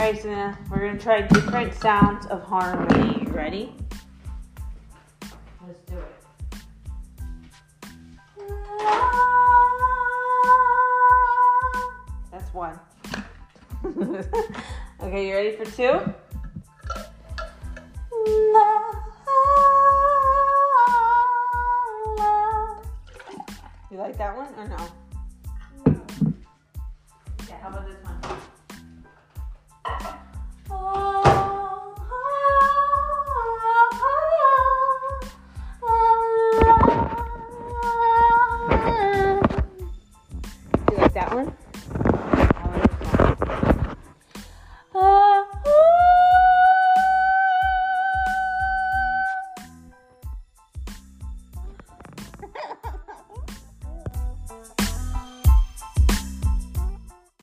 right, Selena, we're gonna try different sounds of harmony. You ready? Let's do it. That's one. okay, you ready for two? You like that one or no? Okay, how about this one? ah